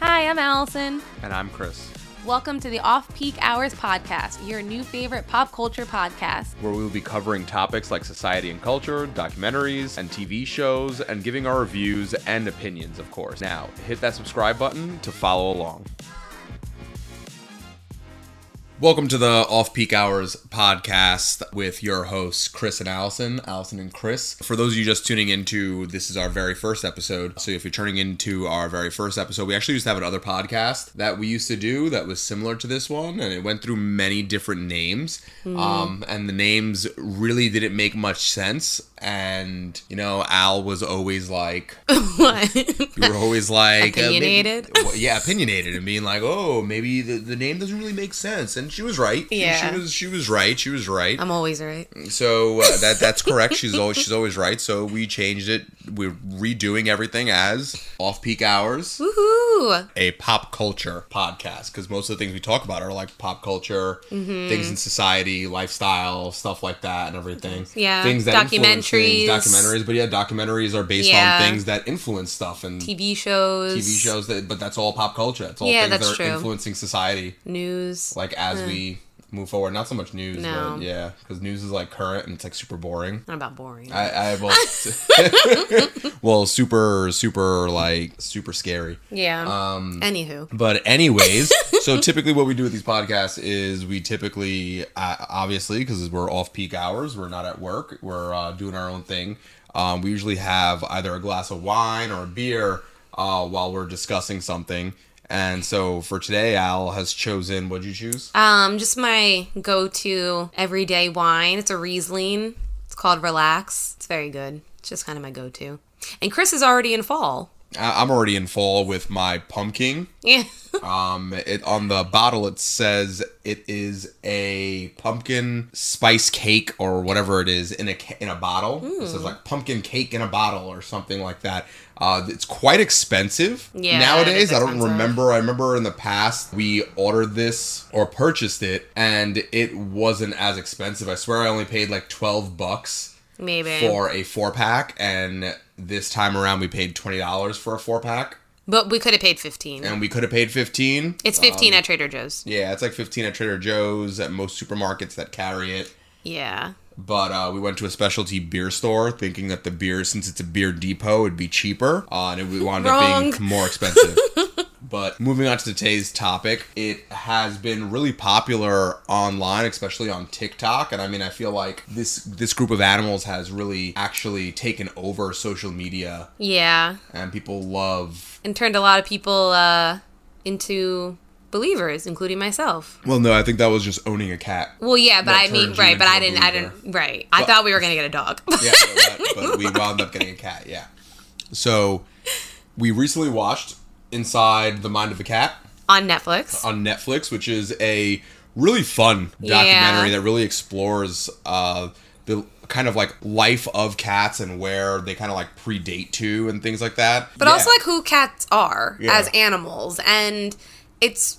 Hi, I'm Allison. And I'm Chris, Welcome to the Off Peak Hours Podcast, your new favorite pop culture podcast. where we will be covering topics like society and culture, documentaries, and TV shows, and giving our reviews and opinions, of course. Now, hit that subscribe button to follow along. Welcome to the Off Peak Hours podcast with your hosts, Chris and Allison. Allison and Chris. For those of you just tuning into, this is our very first episode. So if you're turning into our very first episode, we actually used to have another podcast that we used to do that was similar to this one, and it went through many different names. Um, and the names really didn't make much sense. And you know, Al was always like, what? you were always like uh, maybe- Opinionated? yeah, opinionated, and being like, "Oh, maybe the, the name doesn't really make sense." And she was right. She- Yeah. she was she was right. She was right. I'm always right. so uh, that that's correct. She's always she's always right. So we changed it. We're redoing everything as off peak hours, Woohoo! a pop culture podcast. Because most of the things we talk about are like pop culture, mm-hmm. things in society, lifestyle, stuff like that, and everything. Yeah, things that influence things, documentaries. documentaries. But yeah, documentaries are based Yeah. on things that influence stuff and TV shows. TV shows that, but that's all pop culture. It's all Yeah, things that are true. influeing society, News. like as we move forward. Not so much news, No. but yeah, because news is like current and it's like super boring. Not about boring. I, I well, well, super, super like super scary. yeah. Um, Anywho. but anyways, so typically what we do with these podcasts is we typically, uh, obviously, because we're off peak hours, we're not at work, we're uh, doing our own thing. Um, we usually have either a glass of wine or a beer uh, while we're discussing something. And so for today, Al has chosen. What'd you choose? Um, just my go-to everyday wine. It's a Riesling. It's called Relax. It's very good. It's just kind of my go-to. And Chris is already in fall. I- I'm already in fall with my pumpkin. Yeah. Um, it on the bottle it says it is a pumpkin spice cake or whatever it is in a in a bottle. It says like pumpkin cake in a bottle or something like that. Uh, it's quite expensive Yeah, nowadays. I don't remember. I remember in the past we ordered this or purchased it and it wasn't as expensive. I swear I only paid like twelve bucks Maybe. for a four pack, and this time around we paid twenty dollars for a four pack, But we could have paid 15. and we could have paid fifteen. It's 15 at Trader Joe's. Yeah, it's like 15 at Trader Joe's, at most supermarkets that carry it. Yeah. But uh, we went to a specialty beer store thinking that the beer, since it's a beer depot, would be cheaper. Uh, and it wound up being more expensive. but moving on to today's topic, it has been really popular online, especially on TikTok. And I mean, I feel like this this group of animals has really actually taken over social media, Yeah. and people love. And turned a lot of people uh, into believers, including myself. Well, no, I think that was just owning a cat. Well, yeah, but I mean, right, but I didn't, I didn't, right. I thought we were going to get a dog. yeah, but, but we wound up getting a cat. Yeah. So we recently watched Inside the Mind of a Cat On Netflix. on Netflix, which is a really fun Yeah. documentary that really explores uh, the kind of like life of cats and where they kind of like predate to and things like that. but Yeah. also like who cats are Yeah. as animals. And it's,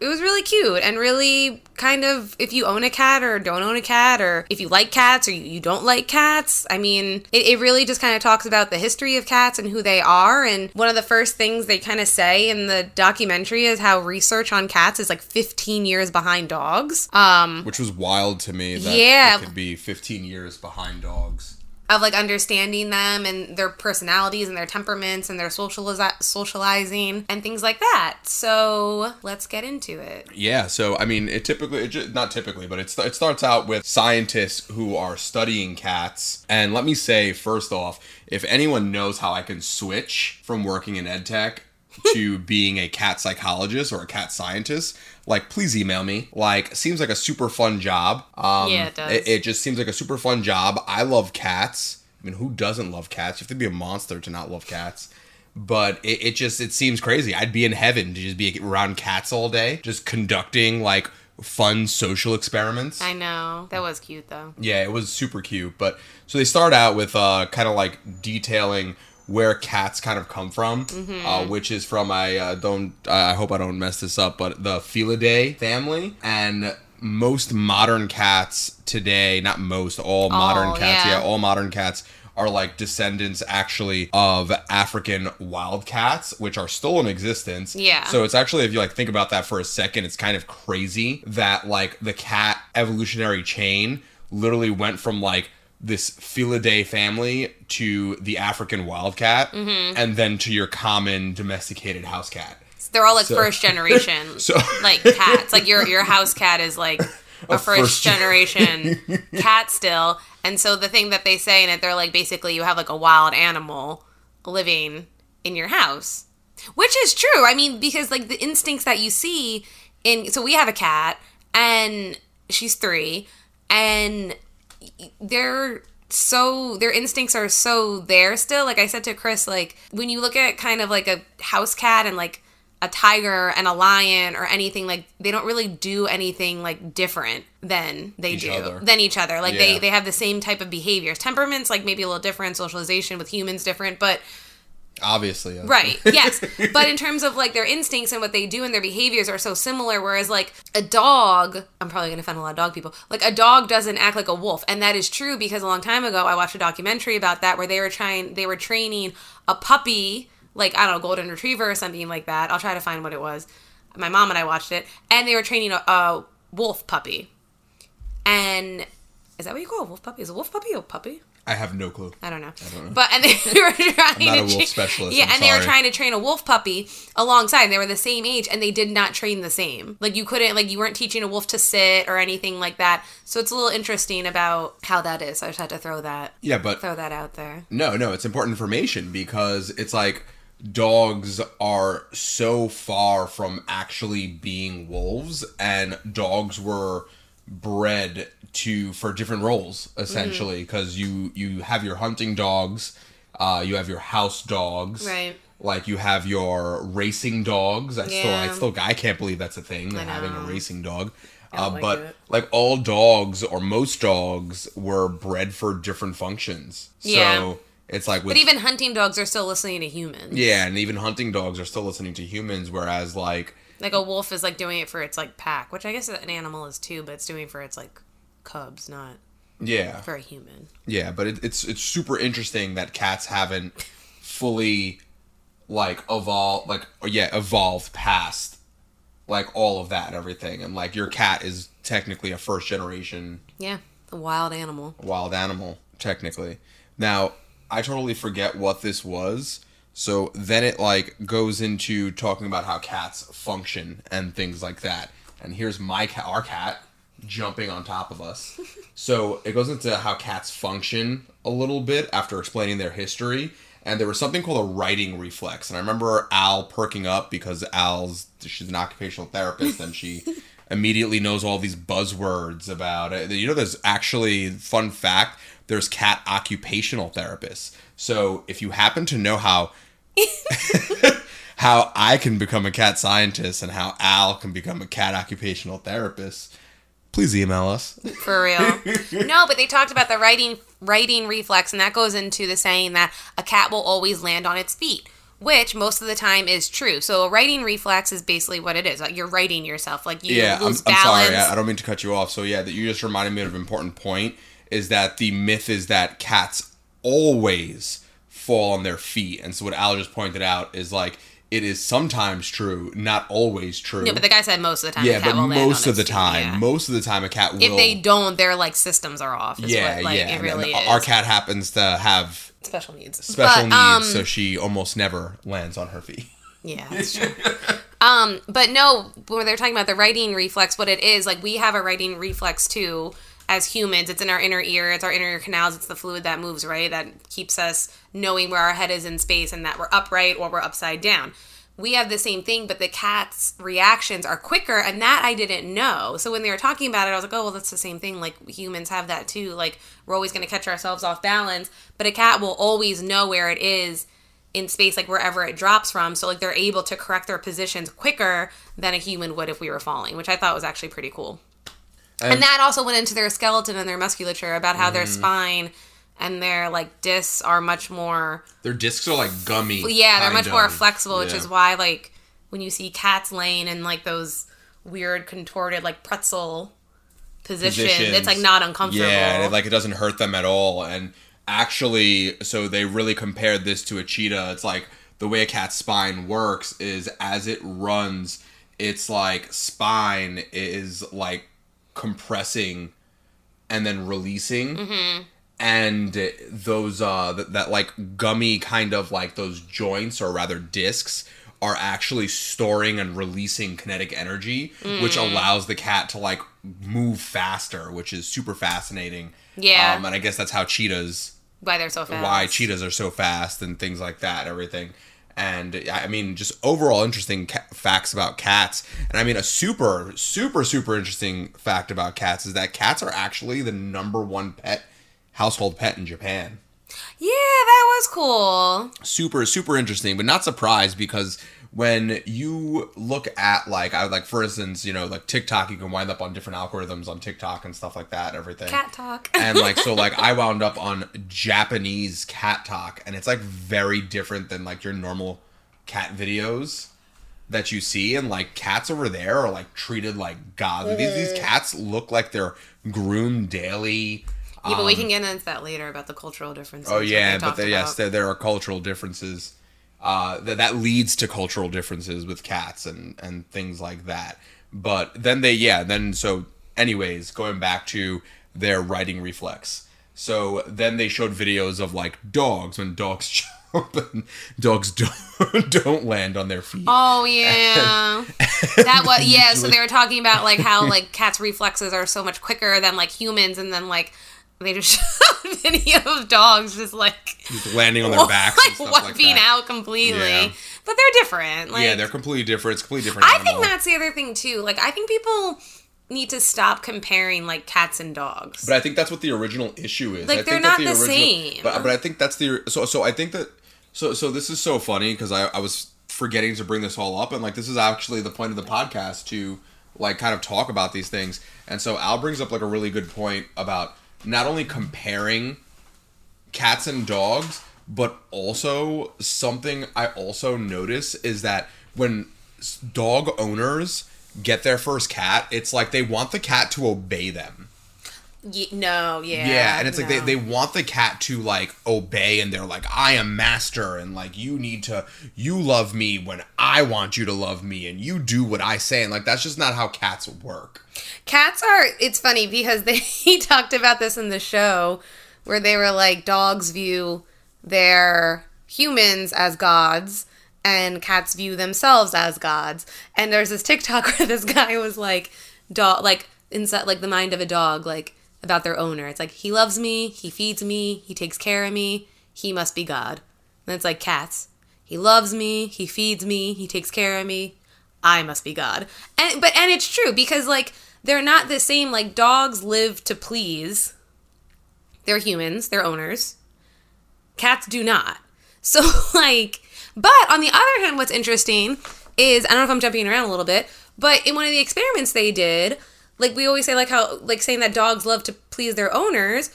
it was really cute and really kind of if you own a cat or don't own a cat or if you like cats or you, you don't like cats i mean it, it really just kind of talks about the history of cats and who they are and one of the first things they kind of say in the documentary is how research on cats is like 15 years behind dogs um which was wild to me that Yeah. it could be 15 years behind dogs. Of like understanding them and their personalities and their temperaments and their socializa- socializing and things like that so let's get into it Yeah, so I mean, it typically, it ju- not typically, but it, it starts out with scientists who are studying cats. And let me say, first off, if anyone knows how I can switch from working in ed tech to being a cat psychologist or a cat scientist, like please email me. Like, seems like a super fun job. Um, Yeah, it does. It, it just seems like a super fun job. I love cats. I mean, who doesn't love cats? You have to be a monster to not love cats but it, it just it seems crazy i'd be in heaven to just be around cats all day just conducting like fun social experiments i know that was cute though yeah it was super cute but so they start out with uh kind of like detailing where cats kind of come from uh, which is from i uh, don't i hope i don't mess this up but the felidae family and most modern cats today not most all modern cats yeah. yeah all modern cats are like descendants actually of African wildcats, which are still in existence. Yeah. So it's actually, if you like think about that for a second, it's kind of crazy that like the cat evolutionary chain literally went from like this Felidae family to the African wildcat, Mm-hmm. and then to your common domesticated house cat. They're all like So- first generation, So- like cats. Like your your house cat is like a, first, first generation cat still. And so the thing that they say in it, they're like basically you have like a wild animal living in your house, which is true. I mean, because like the instincts that you see in so we have a cat and she's three and they're so their instincts are so there still. Like i said to chris like when you look at kind of like a house cat and like a tiger and a lion or anything like they don't really do anything like different than they Each do other. than each other. Like they they have the same type of behaviors. Temperaments like maybe a little different. Socialization with humans different. But Obviously. yeah. Right. Yes. but in terms of like their instincts and what they do and their behaviors are so similar. Whereas like a dog, I'm probably gonna offend a lot of dog people. Like a dog doesn't act like a wolf, and that is true because a long time ago I watched a documentary about that where they were trying, they were training a puppy, like I don't know, golden retriever or something like that. I'll try to find what it was. My mom and I watched it, and they were training a, a wolf puppy. And is that what you call a wolf puppy? Is a wolf puppy a puppy? I have no clue. I don't know. don't know. But and they were trying not to a wolf specialist, Yeah, I'm and they were trying to train a wolf puppy alongside. They were the same age and they did not train the same. Like you couldn't like you weren't teaching a wolf to sit or anything like that. So it's a little interesting about how that is. I just had to throw that Yeah, but throw that out there. No, no, it's important information because it's like dogs are so far from actually being wolves and dogs were bred to for different roles essentially because you you have your hunting dogs uh you have your house dogs Right. like you have your racing dogs i still i still i can't believe that's a thing having a racing dog uh, like but it. like all dogs or most dogs were bred for different functions so Yeah. it's like with But even hunting dogs are still listening to humans. yeah, and even hunting dogs are still listening to humans, whereas like Like a wolf is like doing it for its like pack, which I guess an animal is too, but it's doing it for its like cubs, not yeah, for a human. yeah, but it, it's it's super interesting that cats haven't fully like evolved, like yeah, evolved past like all of that and everything, and like your cat is technically a first generation Yeah. a wild animal. wild animal technically. Now I totally forget what this was. So then it like goes into talking about how cats function and things like that. And here's my cat, our cat, jumping on top of us. so it goes into how cats function a little bit after explaining their history. And there was something called a righting reflex. And I remember Al perking up because Al's she's an occupational therapist and she immediately knows all these buzzwords about it. You know, there's actually fun fact. There's cat occupational therapists. So if you happen to know how how I can become a cat scientist and how Al can become a cat occupational therapist, please email us. For real. no, but they talked about the writing righting reflex, and that goes into the saying that a cat will always land on its feet, which most of the time is true. So a righting reflex is basically what it is. Like you're writing yourself. Like you yeah, I'm, lose I'm balance. sorry. I, I don't mean to cut you off. So yeah, that you just reminded me of an important point. Is that the myth is that cats always fall on their feet, and so what Al just pointed out is like it is sometimes true, not always true. no, but the guy said most of the time. yeah, a cat but will land most of the feet, time, yeah. most of the time, a cat will. if they don't, their like systems are off. Yeah, what, like, yeah, It really is. our cat happens to have special needs. special But, needs, um, so she almost never lands on her feet. Yeah, that's true. um, but no, when they're talking about the righting reflex, what it is, like we have a righting reflex too as humans. It's in our inner ear, it's our inner ear canals, it's the fluid that moves, right? That keeps us knowing where our head is in space and that we're upright or we're upside down. We have the same thing, but the cat's reactions are quicker, and that I didn't know. So when they were talking about it, I was like, oh, well, that's the same thing. Like humans have that too. Like we're always going to catch ourselves off balance, but a cat will always know where it is in space like wherever it drops from so like they're able to correct their positions quicker than a human would if we were falling which i thought was actually pretty cool and, that also went into their skeleton and their musculature about how their mm-hmm. spine and their like discs are much more Their discs are like gummy. yeah they're much kind more flexible which Yeah. is why like when you see cats laying in like those weird contorted like pretzel positions, it's like not uncomfortable Yeah, and it, like it doesn't hurt them at all. And actually, so they really compared this to a cheetah. It's like the way a cat's spine works is as it runs, its like spine is like compressing and then releasing. And those uh that, that like gummy kind of like those joints or rather discs are actually storing and releasing kinetic energy, which allows the cat to like move faster, which is super fascinating. Yeah. Um, and I guess that's how cheetahs Why they're so fast. why cheetahs are so fast and things like that, everything. And I mean, just overall interesting ca- facts about cats. And I mean, a super, super, super interesting fact about cats is that cats are actually the number one pet, household pet in Japan. Yeah, that was cool. Super, super interesting, but not surprised because when you look at like I like for instance, you know, like TikTok, you can wind up on different algorithms on TikTok and stuff like that, everything. Cat talk. and like so like i wound up on japanese cat talk and it's like very different than like your normal cat videos that you see and like cats over there are like treated like gods. These, these mm. cats look like they're groomed daily. Yeah, but we um, can get into that later about the cultural differences. oh yeah but there, yes there, there are cultural differences uh, that that leads to cultural differences with cats and and things like that. But then they yeah then so anyways going back to their righting reflex. So then they showed videos of like dogs when dogs jump and dogs don't, don't land on their feet. Oh yeah, that was yeah. So they were talking about like how like cats' reflexes are so much quicker than like humans, and then like they just showed video of dogs just like just landing on their backs and like like wiping that out completely. Yeah. But they're different. Like yeah they're completely different it's completely different I animal. think that's the other thing too. Like I think people need to stop comparing like cats and dogs. But I think that's what the original issue is. Like, I they're not the same. But, but I think that's the so so I think that so so this is so funny because I I was forgetting to bring this all up and like this is actually the point of the podcast to like kind of talk about these things. And so Al brings up like a really good point about not only comparing cats and dogs, but also something I also notice is that when dog owners get their first cat, it's like they want the cat to obey them. Ye- no, yeah, Yeah, and it's like they, they want the cat to like obey and they're like, I am master and like you need to you love me when I want you to love me and you do what I say and like that's just not how cats work. Cats are. It's funny because they he talked about this in the show where they were like dogs view their humans as gods and cats view themselves as gods. And there's this TikTok where this guy was like dog like inside like the mind of a dog like about their owner. It's like he loves me, he feeds me, he takes care of me, he must be God. And it's like cats. He loves me, he feeds me, he takes care of me. I must be God. And but and it's true because like they're not the same like dogs live to please. They're humans, they're owners. Cats do not. So like but on the other hand what's interesting is I don't know if I'm jumping around a little bit, but in one of the experiments they did, like we always say like how like saying that dogs love to please their owners,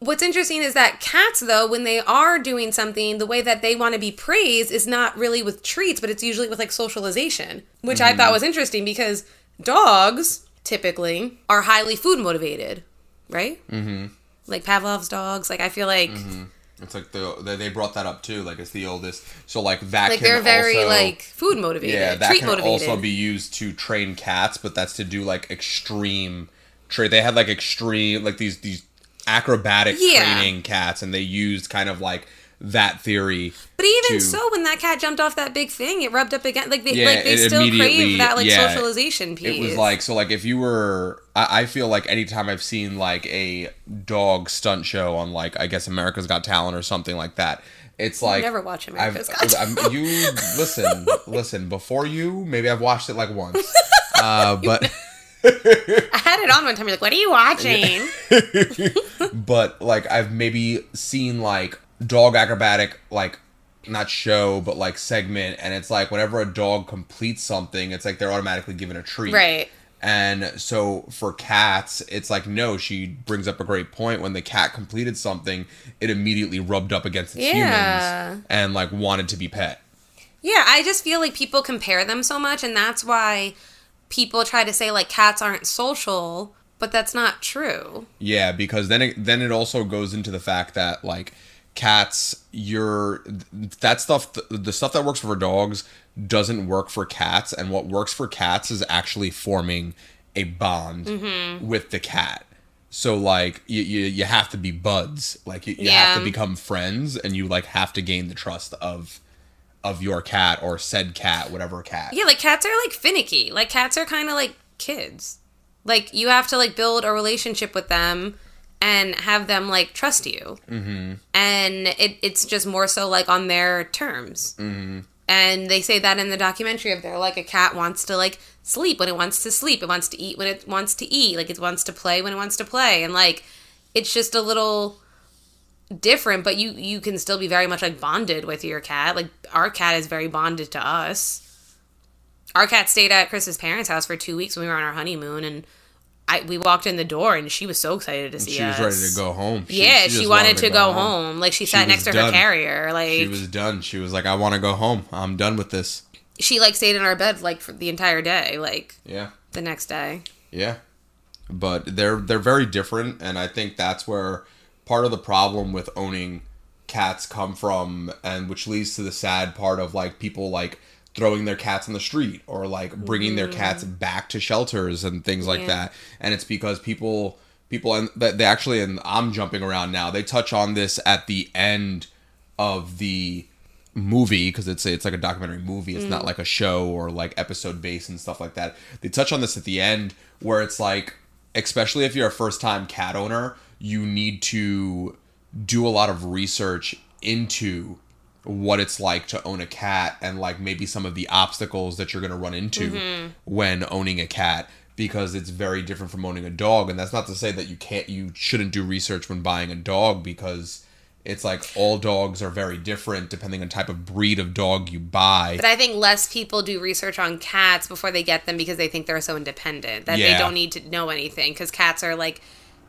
What's interesting is that cats, though, when they are doing something, the way that they want to be praised is not really with treats, but it's usually with like socialization, which I thought was interesting because dogs typically are highly food motivated, right? Mm-hmm. Like Pavlov's dogs. Like I feel like It's like the they- they brought that up too. Like it's the oldest. So like that like can they're very also, like food motivated, yeah that can motivated. also be used to train cats, but that's to do like extreme trade. They had like extreme like these these acrobatic Yeah. training cats, and they used kind of like that theory. But even to- so, when that cat jumped off that big thing, it rubbed up again. Like they, Yeah, like they still crave that like yeah, socialization piece. It was like so like if you were I, I feel like anytime I've seen like a dog stunt show on like I guess America's Got Talent or something like that, it's like never watch America's I've, Got I'm- you listen listen before you maybe I've watched it like once, uh, but I had it on one time. You're like, "What are you watching?" but like I've maybe seen like dog acrobatic like not show but like segment and it's like whenever a dog completes something it's like they're automatically given a treat right. And so for cats, it's like no. She brings up a great point. When the cat completed something, it immediately rubbed up against its Yeah. humans and like wanted to be pet. Yeah, I just feel like people compare them so much, and that's why people try to say like cats aren't social But that's not true. Yeah, because then it then it also goes into the fact that like cats, you're that stuff the stuff that works for dogs doesn't work for cats, and what works for cats is actually forming a bond Mm-hmm. with the cat. So like you, you you have to be buds, like you, you have to become friends, and you like have to gain the trust of of your cat or said cat, whatever cat. Yeah, like cats are like finicky. Like cats are kind of like kids. Like you have to like build a relationship with them and have them like trust you. Mm-hmm. And it, it's just more so like on their terms. Mm-hmm. And they say that in the documentary of they're like a cat wants to like sleep when it wants to sleep. It wants to eat when it wants to eat. Like it wants to play when it wants to play. And like it's just a little different but you you can still be very much like bonded with your cat like our cat is very bonded to us our cat stayed at Chris's parents' house for two weeks when we were on our honeymoon, and I we walked in the door and she was so excited to see us. She was ready to go home. She- yeah, she she, wanted, to go home. Like she sat was next to done. her carrier. Like She she, was done. She was like, I want to go home. I'm done with this. She like stayed in our bed like for the entire day. Like Yeah. the next day. Yeah. But they're they're very different and I think that's where part of the problem with owning cats come from and which leads to the sad part of like people like throwing their cats in the street or like bringing their cats mm-hmm. back to shelters and things like Yeah. that and it's because people people and that they actually and I'm jumping around now they touch on this at the end of the movie because it's it's like a documentary movie. It's not mm. like a show or like episode based and stuff like that. They touch on this at the end where it's like, especially if you're a first time cat owner, you need to do a lot of research into what it's like to own a cat and like maybe some of the obstacles that you're going to run into mm-hmm. when owning a cat because it's very different from owning a dog. And that's not to say that you can't you shouldn't do research when buying a dog because it's like all dogs are very different depending on type of breed of dog you buy. But I think less people do research on cats before they get them because they think they're so independent that Yeah. they don't need to know anything because cats are like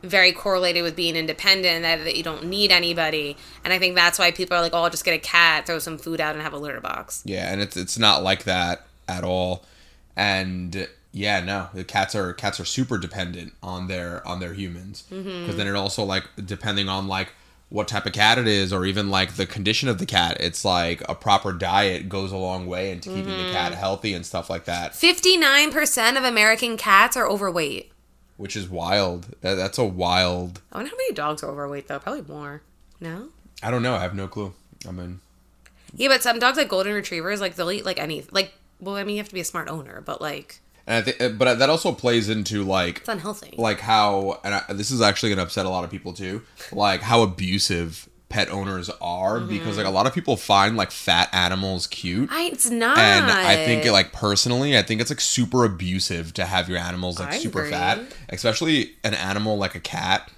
very correlated with being independent that, that you don't need anybody. And I think that's why people are like, oh, I'll just get a cat, throw some food out, and have a litter box. Yeah, and it's it's not like that at all. And yeah, no, the cats are cats are super dependent on their on their humans mm-hmm. because then it also like depending on like what type of cat it is or even like the condition of the cat it's like a proper diet goes a long way into keeping the cat mm-hmm. healthy and stuff like that 59% of American cats are overweight. Which is wild that, that's a wild I wonder how many dogs are overweight, though. Probably more. No? i don't know i have no clue i mean Yeah, but some dogs, like golden retrievers, like they'll eat like any, like, well, I mean, you have to be a smart owner, but like, and i think uh, but uh, that also plays into like it's unhealthy. like how and I, this is actually going to upset a lot of people too like how abusive pet owners are because like a mm-hmm. lot of people find like fat animals cute I, it's not. and i think like personally i think it's like super abusive to have your animals like I super agree. fat especially an animal like a cat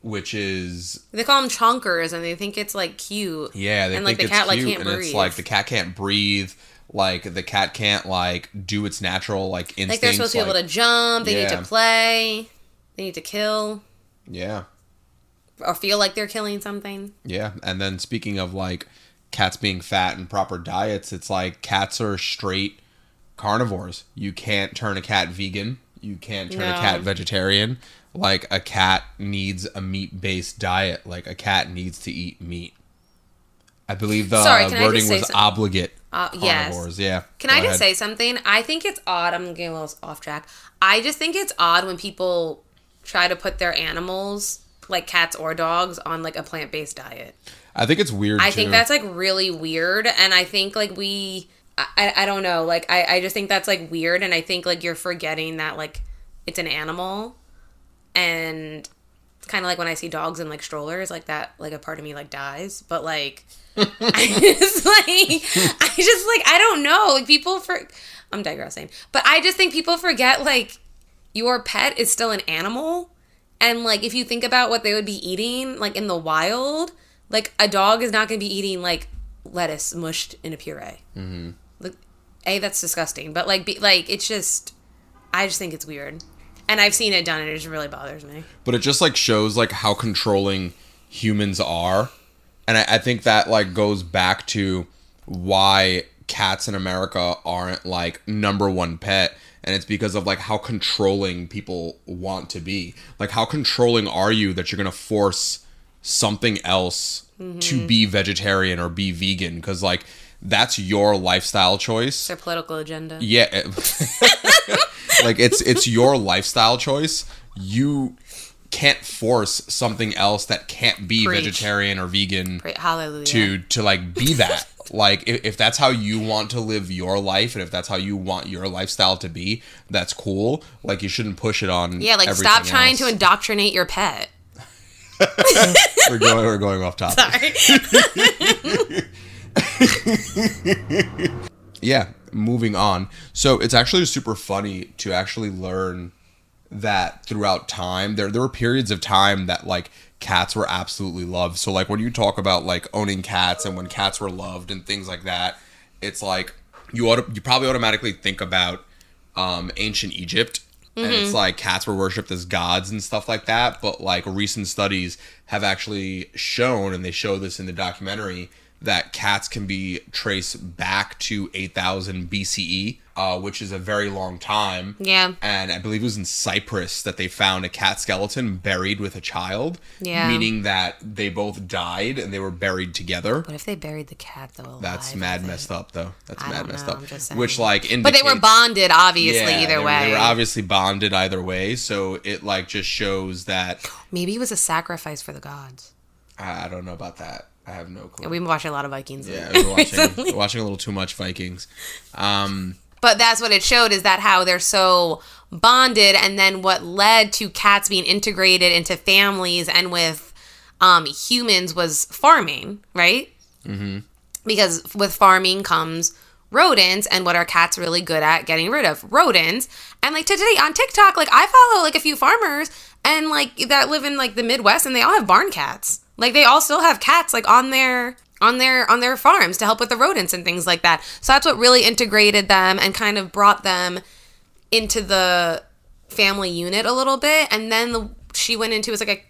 which is They call them chonkers, and they think it's like cute. yeah they and think like the it's cat like can't and breathe. it's like the cat can't breathe like the cat can't like do its natural like instincts like they're supposed to be able to jump. They need to play. They need to kill yeah or feel like they're killing something. Yeah, and then speaking of like cats being fat and proper diets, it's like cats are straight carnivores. You can't turn a cat vegan. You can't turn a cat vegetarian. Like a cat needs a meat-based diet. Like a cat needs to eat meat. I believe the Sorry, wording was obligate Uh, yes. carnivores. Yeah. Can Go I just ahead. say something? I think it's odd. I'm getting a little off track. I just think it's odd when people try to put their animals, like cats or dogs, on like a plant based diet. I think it's weird. I too. think that's like really weird, and I think like we, I, I don't know, like I, I just think that's like weird, and I think like you're forgetting that like it's an animal, and it's kind of like when I see dogs in like strollers, like that, like a part of me like dies, but like I just like I just like I don't know, like people for I'm digressing, but I just think people forget like your pet is still an animal and like if you think about what they would be eating like in the wild like a dog is not going to be eating like lettuce mushed in a puree. Mm-hmm. like a that's disgusting but like be, like it's just i just think it's weird. And i've seen it done and it just really bothers me. But it just like shows like how controlling humans are. And I, I think that like goes back to why cats in America aren't like number one pet and it's because of like how controlling people want to be. Like how controlling are you that you're going to force something else mm-hmm. to be vegetarian or be vegan cuz like that's your lifestyle choice. Their political agenda. Yeah. Eh, like it's it's your lifestyle choice. You can't force something else that can't be Preach. vegetarian or vegan Hallelujah. to to like be that like if, if that's how you want to live your life and if that's how you want your lifestyle to be that's cool like you shouldn't push it on yeah, like stop trying else. to indoctrinate your pet. we're going we're going off topic Sorry. yeah moving on so it's actually super funny to actually learn that throughout time there there were periods of time that like cats were absolutely loved. So like when you talk about like owning cats and when cats were loved and things like that it's like you auto- you probably automatically think about um ancient Egypt. And it's like cats were worshipped as gods and stuff like that. But like recent studies have actually shown and they show this in the documentary that cats can be traced back to 8000 BCE uh, which is a very long time Yeah. and I believe it was in Cyprus that they found a cat skeleton buried with a child Yeah. meaning that they both died and they were buried together What if they buried the cat though? Alive that's mad messed up though that's I mad messed know, up which like, like But they were bonded, obviously, yeah, either they way. They were obviously bonded either way, so it like just shows that Maybe it was a sacrifice for the gods. I don't know about that. I have no clue. We've been watching a lot of Vikings. yeah, we're watching, watching a little too much Vikings. Um, But that's what it showed is that how they're so bonded, and then what led to cats being integrated into families and with um, humans was farming, right? Mm-hmm. Because with farming comes rodents, and what are cats really good at getting rid of? Rodents. And like today on TikTok, like I follow like a few farmers and like that live in like the Midwest, and they all have barn cats. Like they all still have cats like on their on their on their farms to help with the rodents and things like that. So that's what really integrated them and kind of brought them into the family unit a little bit. And then the she went into was like a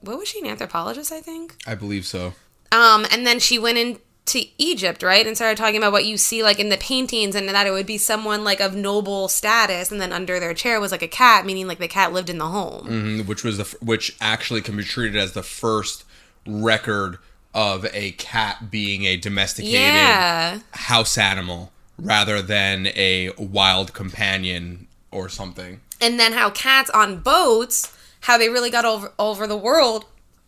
what was she an anthropologist I think. I believe so. Um, and then she went into Egypt, right, and started talking about what you see like in the paintings, and that it would be someone like of noble status, and then under their chair was like a cat, meaning like the cat lived in the home. Mhm, Which was the f- which actually can be treated as the first record of a cat being a domesticated Yeah. house animal rather than a wild companion or something. and then how cats on boats how they really got over over the world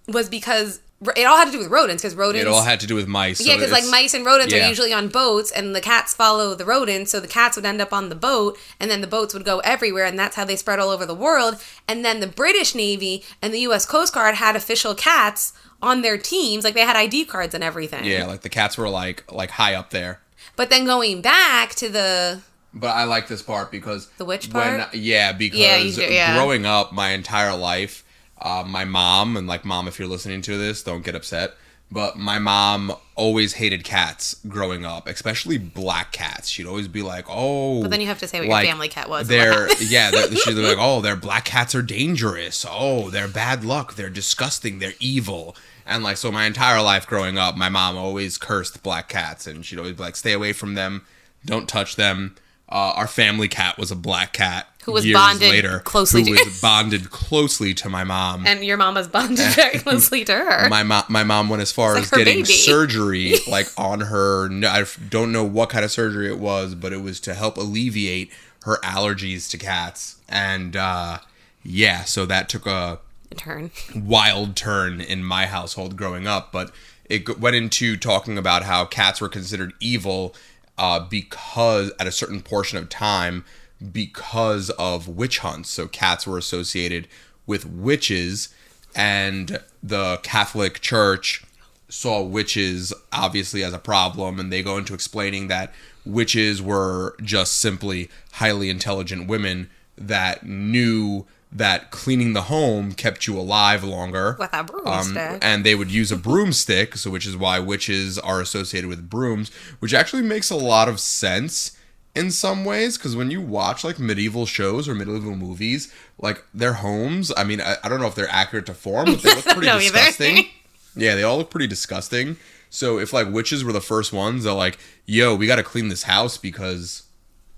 was because it all had to do with rodents because rodents It all had to do with mice. so yeah because like mice and rodents yeah. are usually on boats and the cats follow the rodents so the cats would end up on the boat and then the boats would go everywhere and that's how they spread all over the world and then the british navy and the us coast guard had official cats on their teams like they had id cards and everything Yeah, like the cats were like like high up there. but then going back to the But I like this part because The When, part? yeah, because Yeah, do- yeah. growing up my entire life, uh, my mom and like mom, if you're listening to this, don't get upset. But my mom always hated cats growing up, especially black cats. She'd always be like, "Oh." But then you have to say what your family cat was They're yeah, they're, she'd be like, "Oh, their black cats are dangerous. Oh, they're bad luck. They're disgusting. They're evil." And like so, my entire life growing up, my mom always cursed black cats, and she'd always be like, "Stay away from them. Don't touch them." Uh, our family cat was a black cat Who was bonded later, closely who to- was bonded closely to my mom. and your mom was bonded very closely to her my mom, my mom went as far It's as getting baby. surgery, like on her. I don't know what kind of surgery it was, but it was to help alleviate her allergies to cats. And uh, yeah, so that took a turn wild turn in my household growing up, but it went into talking about how cats were considered evil uh, because at a certain portion of time because of witch hunts. So cats were associated with witches, and the Catholic Church saw witches obviously as a problem, and they go into explaining that witches were just simply highly intelligent women that knew that cleaning the home kept you alive longer with a broomstick. Um, and they would use a broomstick, so which is why witches are associated with brooms, which actually makes a lot of sense in some ways because when you watch like medieval shows or medieval movies, like their homes, I mean, I, I don't know if they're accurate to form, but they look pretty either. disgusting. yeah, they all look pretty disgusting. So if like witches were the first ones, they're like, "Yo, we got to clean this house because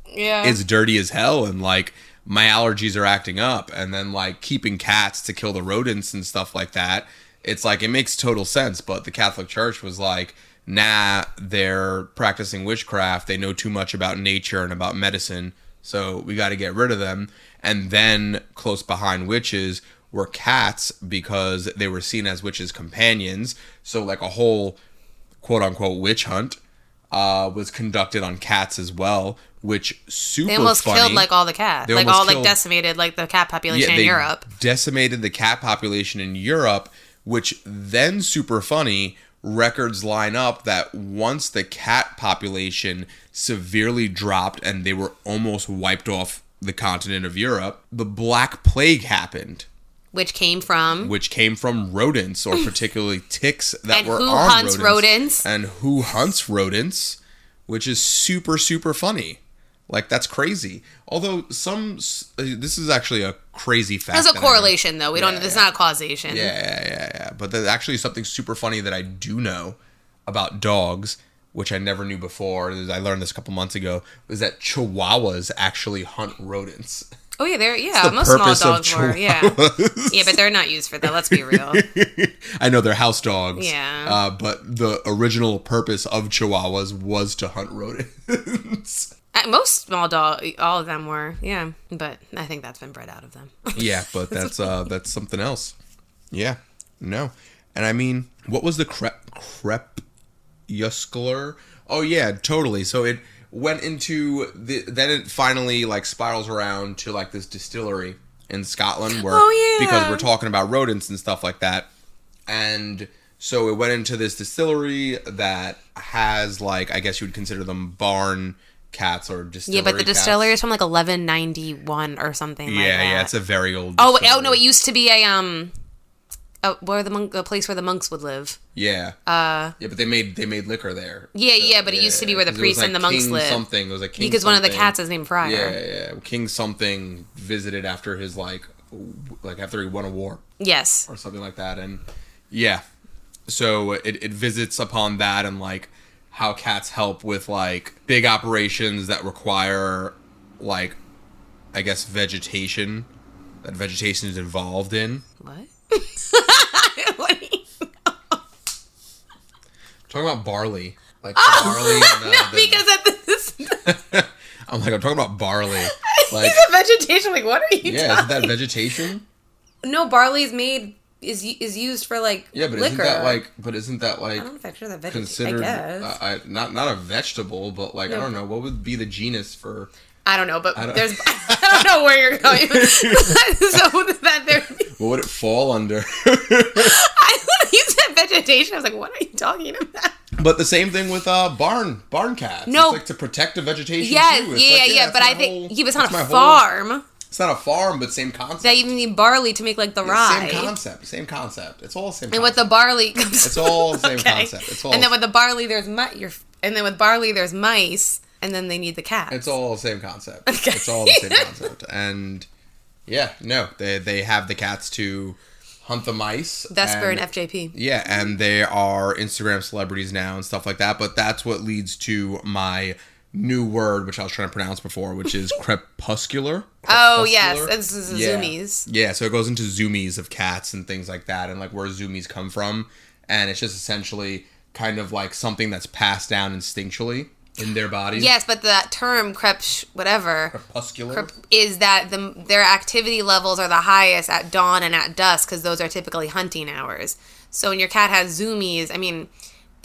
Yeah. it's dirty as hell and like my allergies are acting up." And then like keeping cats to kill the rodents and stuff like that. It's like it makes total sense, but the Catholic Church was like, "Nah, they're practicing witchcraft. They know too much about nature and about medicine, so we got to get rid of them." And then close behind witches were cats because they were seen as witches' companions. So like a whole quote unquote witch hunt uh, was conducted on cats as well, which super they almost funny. killed like all the cats. They Like all like decimated like the cat population yeah, in they Europe. decimated the cat population in Europe, which then super funny records line up that once the cat population severely dropped and they were almost wiped off the continent of Europe, the Black Plague happened, Which came from which came from rodents or particularly ticks that And were who on hunts rodents? and who hunts rodents, which is super super funny. Like that's crazy. Although some, uh, this is actually a crazy fact. there's a that I know. correlation though. We don't Yeah, it's yeah. not a causation. Yeah, yeah, yeah, yeah. But there's actually something super funny that I do know about dogs, which I never knew before. I learned this a couple months ago. Was that Chihuahuas actually hunt rodents? Oh yeah, they're yeah, the most small dogs were, yeah. Yeah, but they're not used for that, let's be real. I know they're house dogs. Yeah. Uh, but the original purpose of Chihuahuas was to hunt rodents. Uh, Most small dog all of them were, yeah. But I think that's been bred out of them. yeah, but that's uh that's something else. Yeah. No. And I mean, what was the crep crepuscular? Oh yeah, totally. So it went into the then it finally like spirals around to like this distillery in Scotland where Oh, yeah. because we're talking about rodents and stuff like that. And so it went into this distillery that has like I guess you would consider them barn cats or distillery yeah, but the cats. distillery is from like eleven ninety one or something like Yeah, that. yeah, it's a very old Oh, oh no, it used to be a um uh, where the monk, the place where the monks would live. Yeah. Uh, yeah, but they made they made liquor there. Yeah, yeah, but it used to be where the priests and the monks King lived. Something it was like King Because one of the cats is named Friar. Yeah, yeah, yeah. King something visited after his like like after he won a war Yes. or something like that, and yeah, so it it visits upon that and like how cats help with like big operations that require like I guess vegetation that vegetation is involved in. What? Talking about barley, like barley. And, uh, no, because at this I'm like, I'm talking about barley. Like, he's a vegetation. Like, what are you yeah, isn't that vegetation? no, barley is made is is used for like Yeah, but liquor. isn't that like, but isn't that like I don't I'm that considered I uh, I, not not a vegetable, but like I don't know what would be the genus for. I don't know, but don't- there's I don't know where you're going. so that there, What would it fall under? I you said vegetation, I was like, what are you talking about? but the same thing with uh barn barn cats. No. it's like to protect the vegetation. Yeah, too. It's yeah, like, yeah, that's but I think whole- he was on a my whole- farm it's not a farm, but same concept. that even need barley to make like the rye. Same concept. Same concept. It's all the same. Concept. And with the barley, It's all the same Okay. concept. It's all. And then with the barley, there's mi- your, and then with barley, there's mice, and then they need the cat. It's all the same concept. Okay. It's all the same concept. And yeah, no, they they have the cats to hunt the mice. Vesper and and FJP. Yeah, and they are Instagram celebrities now and stuff like that. But that's what leads to my new word, which I was trying to pronounce before, which is crepuscular. Oh yes, this is Yeah. zoomies. Yeah, so it goes into zoomies of cats and things like that, and like where zoomies come from, and it's just essentially kind of like something that's passed down instinctually in their bodies. Yes, but that term crepsh whatever crepuscular. crep- is that the their activity levels are the highest at dawn and at dusk because those are typically hunting hours. So when your cat has zoomies, I mean,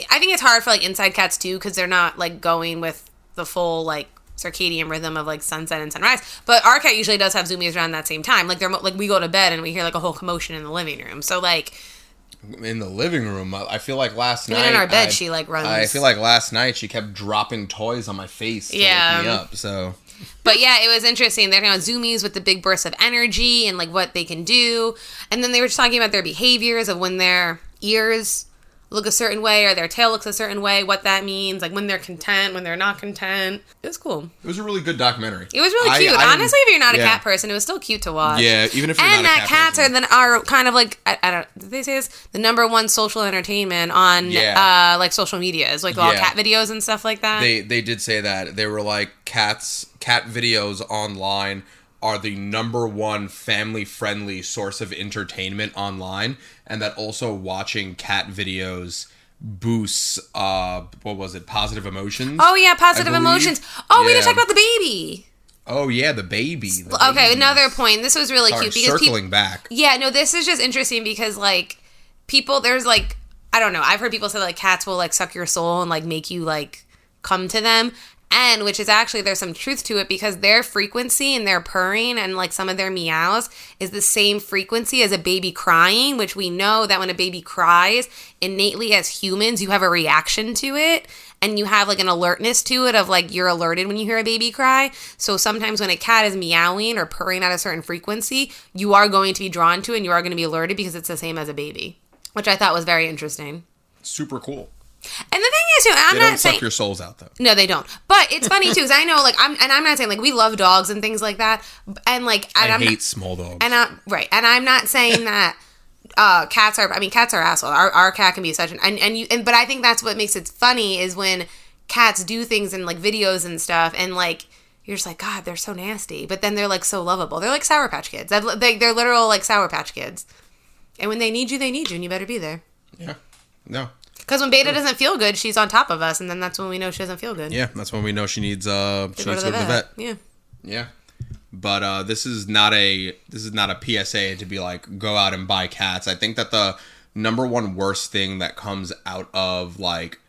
I think it's hard for like inside cats too because they're not like going with the full like circadian rhythm of like sunset and sunrise. But our cat usually does have zoomies around that same time. Like they're like we go to bed and we hear like a whole commotion in the living room. So like in the living room. I I feel like last Even night in our bed, I- she, like, runs- I feel like last night she kept dropping toys on my face to Yeah. wake me up. So But yeah, it was interesting. They're on zoomies with the big bursts of energy and like what they can do. And then they were just talking about their behaviors of when their ears look a certain way or their tail looks a certain way, what that means, like when they're content, when they're not content. It was cool. It was a really good documentary. It was really I- cute. I- Honestly, if you're not a cat person, it was still cute to watch. Yeah, even if you're and not a that cat cats person. are then are kind of like I, I don't did they say this the number one social entertainment on Yeah. uh like social media medias like all Yeah. cat videos and stuff like that. they they did say that they were like cats cat videos online are the number one family friendly source of entertainment online and that also watching cat videos boosts uh what was it positive emotions oh yeah, positive emotions. Oh, we didn't talk about the baby. oh yeah the baby the Okay, baby. another point. This was really Sorry, cute because circling back Yeah, no, this is just interesting because like people there's like I don't know, I've heard people say like cats will like suck your soul and like make you like come to them. And which is actually there's some truth to it because their frequency and their purring and like some of their meows is the same frequency as a baby crying, which we know that when a baby cries, innately as humans, you have a reaction to it and you have like an alertness to it of like you're alerted when you hear a baby cry. So sometimes when a cat is meowing or purring at a certain frequency, you are going to be drawn to it and you are going to be alerted because it's the same as a baby, which I thought was very interesting. super cool And the thing is, too, I'm they not don't saying suck your souls out though no, they don't. But it's funny too, because I know, like, I'm and I'm not saying like we love dogs and things like that, and like, and i am hate small dogs and I, right, and I'm not saying that uh, cats are. I mean, cats are assholes. Our, our cat can be such an and and you and but I think that's what makes it funny is when cats do things in like videos and stuff, and like you're just like, God, they're so nasty, but then they're like so lovable. They're like Sour Patch Kids. They're, they- they're literal like Sour Patch Kids. And when they need you, they need you, and you better be there. yeah no Because when Beta doesn't feel good, she's on top of us, and then that's when we know she doesn't feel good. yeah that's when we know she needs uh she Go needs to go to the vet Yeah. Yeah. But uh, this is not a this is not a PSA to be like go out and buy cats. I think that the number one worst thing that comes out of like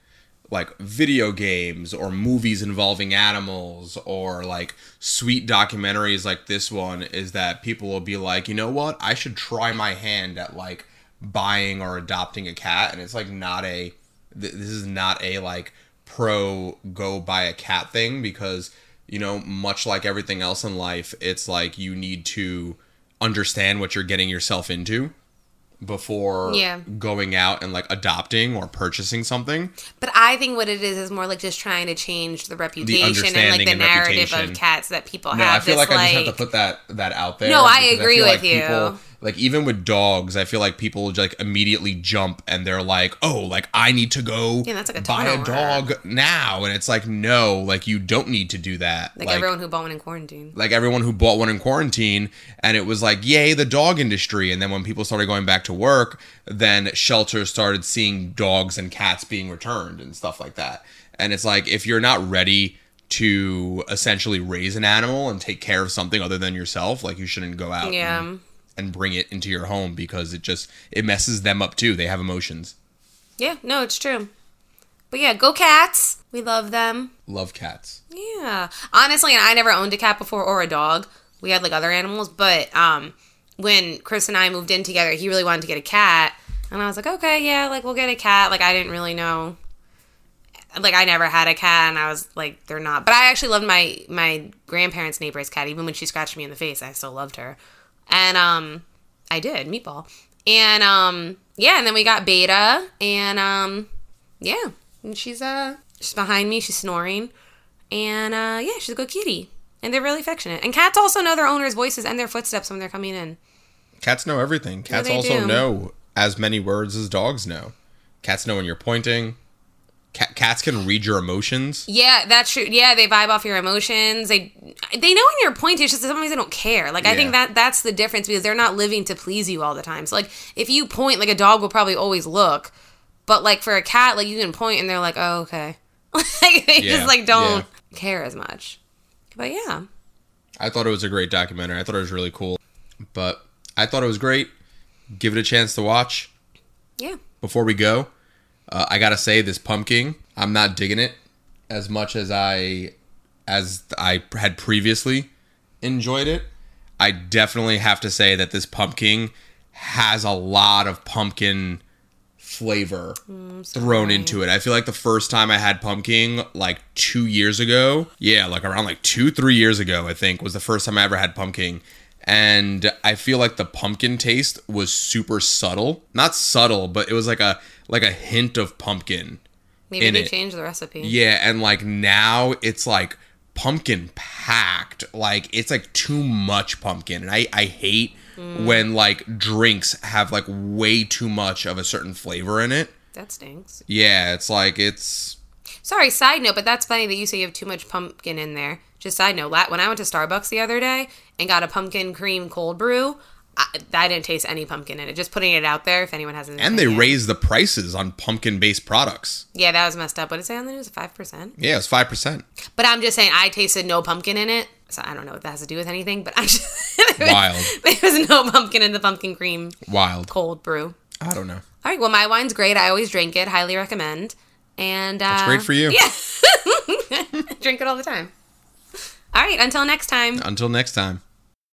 like video games or movies involving animals or like sweet documentaries like this one is that people will be like, "You know what? I should try my hand at like buying or adopting a cat." And it's like not a th- this is not a like pro go buy a cat thing because you know much like everything else in life it's like you need to understand what you're getting yourself into before Yeah. going out and like adopting or purchasing something But I think what it is is more like just trying to change the reputation and like the and narrative reputation. of cats that people no have. i feel this, like, i just have to put that that out there No, I agree feel with like you. Like even with dogs i feel like people like immediately jump and they're like oh like i need to go Yeah, that's like a buy a dog now. And it's like no like you don't need to do that. Like, everyone who bought one in quarantine. like everyone who bought one in quarantine and it was like yay the dog industry. And then when people started going back to work then shelters started seeing dogs and cats being returned and stuff like that. And it's like if you're not ready to essentially raise an animal and take care of something other than yourself like you shouldn't go out Yeah. and, and bring it into your home because it just it messes them up too they have emotions Yeah, no, it's true. But yeah, go cats. We love them. love cats Yeah. Honestly, and I never owned a cat before or a dog. We had like other animals, but um when Chris and I moved in together, he really wanted to get a cat. And I was like, okay, yeah, like we'll get a cat. Like I didn't really know like I never had a cat and I was like they're not. But I actually loved my my grandparents' neighbor's cat even when she scratched me in the face. I still loved her. And um I did, meatball. And um yeah, and then we got Beta and um yeah, and she's uh she's behind me, she's snoring. And uh yeah, she's a good kitty. And they're really affectionate. And cats also know their owner's voices and their footsteps when they're coming in. cats know everything cats they also do. know as many words as dogs know cats know when you're pointing Cat, cats can read your emotions Yeah, that's true. Yeah, they vibe off your emotions. They they know when you're pointing. It's just that sometimes they don't care. Like I think that that's the difference because they're not living to please you all the time. So like if you point, like a dog will probably always look, but like for a cat, like you can point and they're like, oh okay, like they Yeah, just like don't care as much. But yeah, I thought it was a great documentary. I thought it was really cool. But I thought it was great. Give it a chance to watch. yeah, Before we go, uh, I gotta say this pumpkin, I'm not digging it as much as I as I had previously enjoyed it. I definitely have to say that this pumpkin has a lot of pumpkin flavor thrown into it. I feel like the first time I had pumpkin, like two years ago, yeah, like around like two, three years ago, I think was the first time I ever had pumpkin. And I feel like the pumpkin taste was super subtle. Not subtle, but it was like a like a hint of pumpkin. Maybe they it. changed the recipe. Yeah, and like now it's like pumpkin packed. Like it's like too much pumpkin. And I, I hate Mm. when like drinks have like way too much of a certain flavor in it. That stinks. Yeah, it's like it's Sorry, side note, but that's funny that you say you have too much pumpkin in there. Just side note, when I went to Starbucks the other day and got a pumpkin cream cold brew, I, I didn't taste any pumpkin in it. Just putting it out there if anyone hasn't. and they raised the prices on pumpkin based products. Yeah, that was messed up. What did it say on the news? Five percent. Yeah, it's five percent. But I'm just saying, I tasted no pumpkin in it. So I don't know what that has to do with anything. But I'm just Wild. there was no pumpkin in the pumpkin cream Wild. cold brew. I don't know. All right. Well, my wine's great. I always drink it. Highly recommend. And uh, It's great for you. Yeah. drink it all the time. All right. Until next time. Until next time.